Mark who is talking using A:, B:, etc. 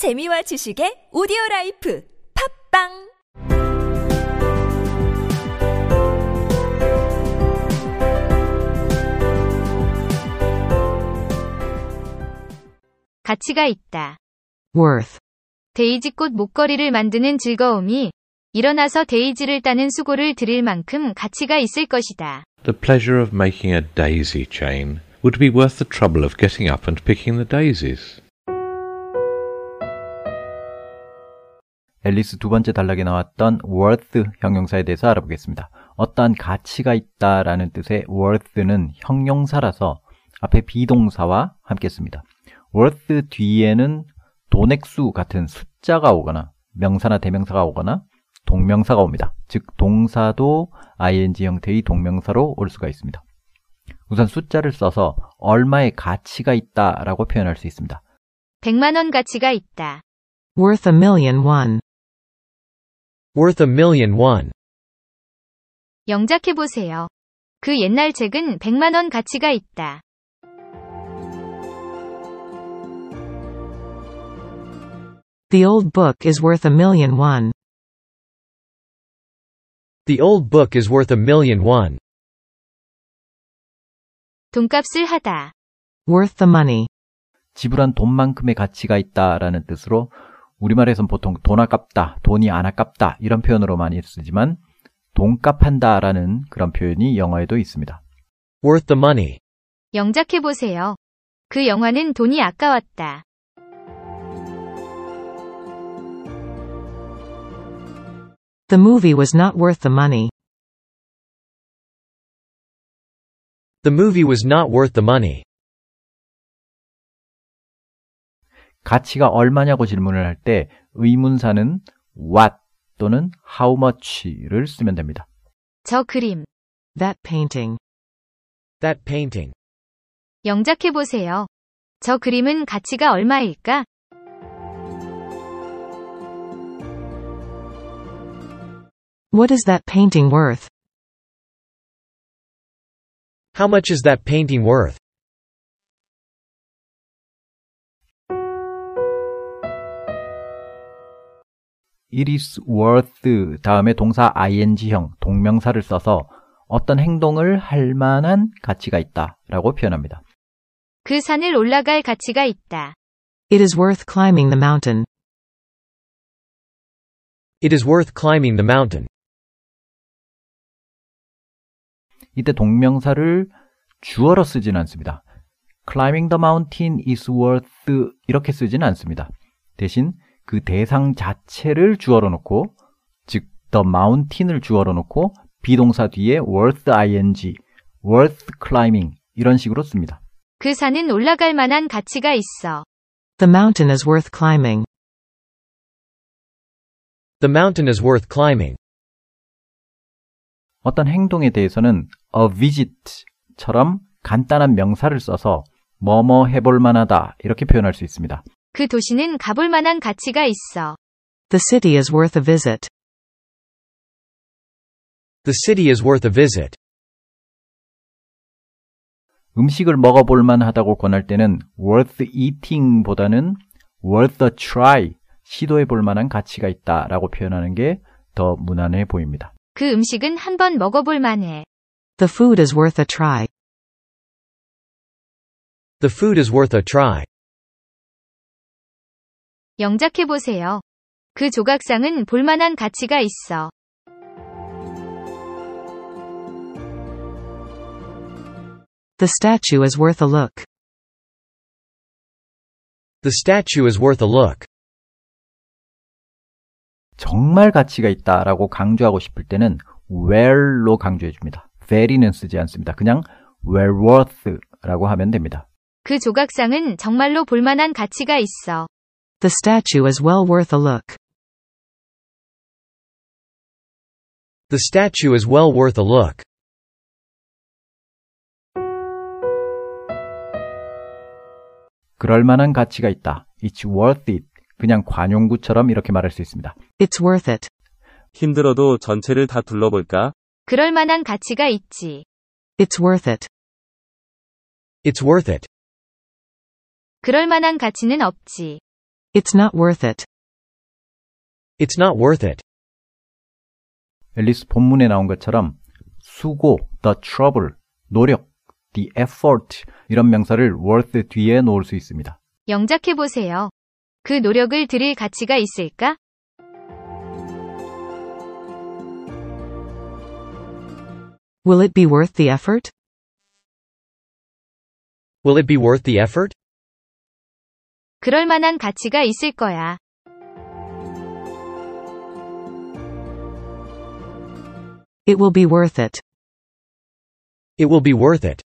A: 재미와 지식의 오디오 라이프 팟빵
B: 가치가 있다.
C: worth,
B: 데이지꽃 목걸이를 만드는 즐거움이 일어나서 데이지를 따는 수고를 들일 만큼 가치가 있을 것이다.
D: The pleasure of making a daisy chain would be worth the trouble of getting up and picking the daisies.
E: 앨리스 두 번째 단락에 나왔던 worth 형용사에 대해서 알아보겠습니다. 어떠한 가치가 있다라는 뜻의 worth는 형용사라서 앞에 비동사와 함께 씁니다. worth 뒤에는 돈액수 같은 숫자가 오거나 명사나 대명사가 오거나 동명사가 옵니다. 즉 동사도 ing 형태의 동명사로 올 수가 있습니다. 우선 숫자를 써서 얼마의 가치가 있다라고 표현할 수 있습니다.
B: 100만 원 가치가 있다.
C: worth a million won,
F: Worth a million won.
B: 영작해 보세요. 그 옛날 책은 100만 원 가치가 있다.
C: the old book is worth a million won,
F: The old book is worth a million won.
B: 돈값을 하다.
C: worth the money,
E: 지불한 돈만큼의 가치가 있다라는 뜻으로 우리말에선 보통 돈 아깝다, 돈이 안 아깝다 이런 표현으로 많이 쓰지만 돈값 한다 라는 그런 표현이 영어에도 있습니다.
F: Worth the money.
B: 영작해 보세요. 그 영화는 돈이 아까웠다.
C: the movie was not worth the money,
F: The movie was not worth the money.
E: 가치가 얼마냐고 질문을 할 때 의문사는 what 또는 how much를 쓰면 됩니다.
B: 저 그림.
C: that painting,
F: That painting.
B: 영작해 보세요. 저 그림은 가치가 얼마일까?
C: what is that painting worth,
F: How much is that painting worth?
E: It is worth 다음에 동사 ing형 동명사를 써서 어떤 행동을 할 만한 가치가 있다 라고 표현합니다.
B: 그 산을 올라갈 가치가 있다.
C: it is worth climbing the mountain,
F: It is worth climbing the mountain.
E: 이때 동명사를 주어로 쓰진 않습니다. climbing the mountain is worth 이렇게 쓰진 않습니다. 대신 그 대상 자체를 주어로 놓고 즉 the mountain을 주어로 놓고 비동사 뒤에 worth ing, worth climbing 이런 식으로 씁니다.
B: 그 산은 올라갈 만한 가치가 있어.
C: the mountain is worth climbing,
F: The mountain is worth climbing.
E: 어떤 행동에 대해서는 a visit처럼 간단한 명사를 써서 뭐뭐 해볼 만하다 이렇게 표현할 수 있습니다.
B: 그 도시는 가볼 만한 가치가 있어.
C: the city is worth a visit,
F: The city is worth a visit.
E: 음식을 먹어볼 만하다고 권할 때는 worth eating 보다는 worth a try, 시도해 볼 만한 가치가 있다 라고 표현하는 게 더 무난해 보입니다.
B: 그 음식은 한번 먹어볼 만해.
C: the food is worth a try,
F: The food is worth a try.
B: 영작해 보세요. 그 조각상은 볼만한 가치가 있어.
C: the statue is worth a look,
F: The statue is worth a look.
E: 정말 가치가 있다라고 강조하고 싶을 때는 well로 강조해 줍니다. very는 쓰지 않습니다. 그냥 well worth라고 하면 됩니다.
B: 그 조각상은 정말로 볼만한 가치가 있어.
C: the statue is well worth a look,
F: The statue is well worth a look.
E: 그럴 만한 가치가 있다. It's worth it. 그냥 관용구처럼 이렇게 말할 수 있습니다.
C: it's worth it,
G: 힘들어도 전체를 다 둘러볼까?
B: 그럴 만한 가치가 있지.
C: it's worth it,
F: It's worth it.
B: 그럴 만한 가치는 없지.
C: It's not worth it.
F: It's not worth it.
E: 앨리스 본문에 나온 것처럼 수고, the trouble, 노력, the effort 이런 명사를 worth 뒤에 놓을 수 있습니다.
B: 영작해보세요. 그 노력을 들일 가치가 있을까?
C: Will it be worth the effort?
F: Will it be worth the effort?
B: 그럴 만한 가치가 있을 거야.
C: It will be worth it.
F: It will be worth it.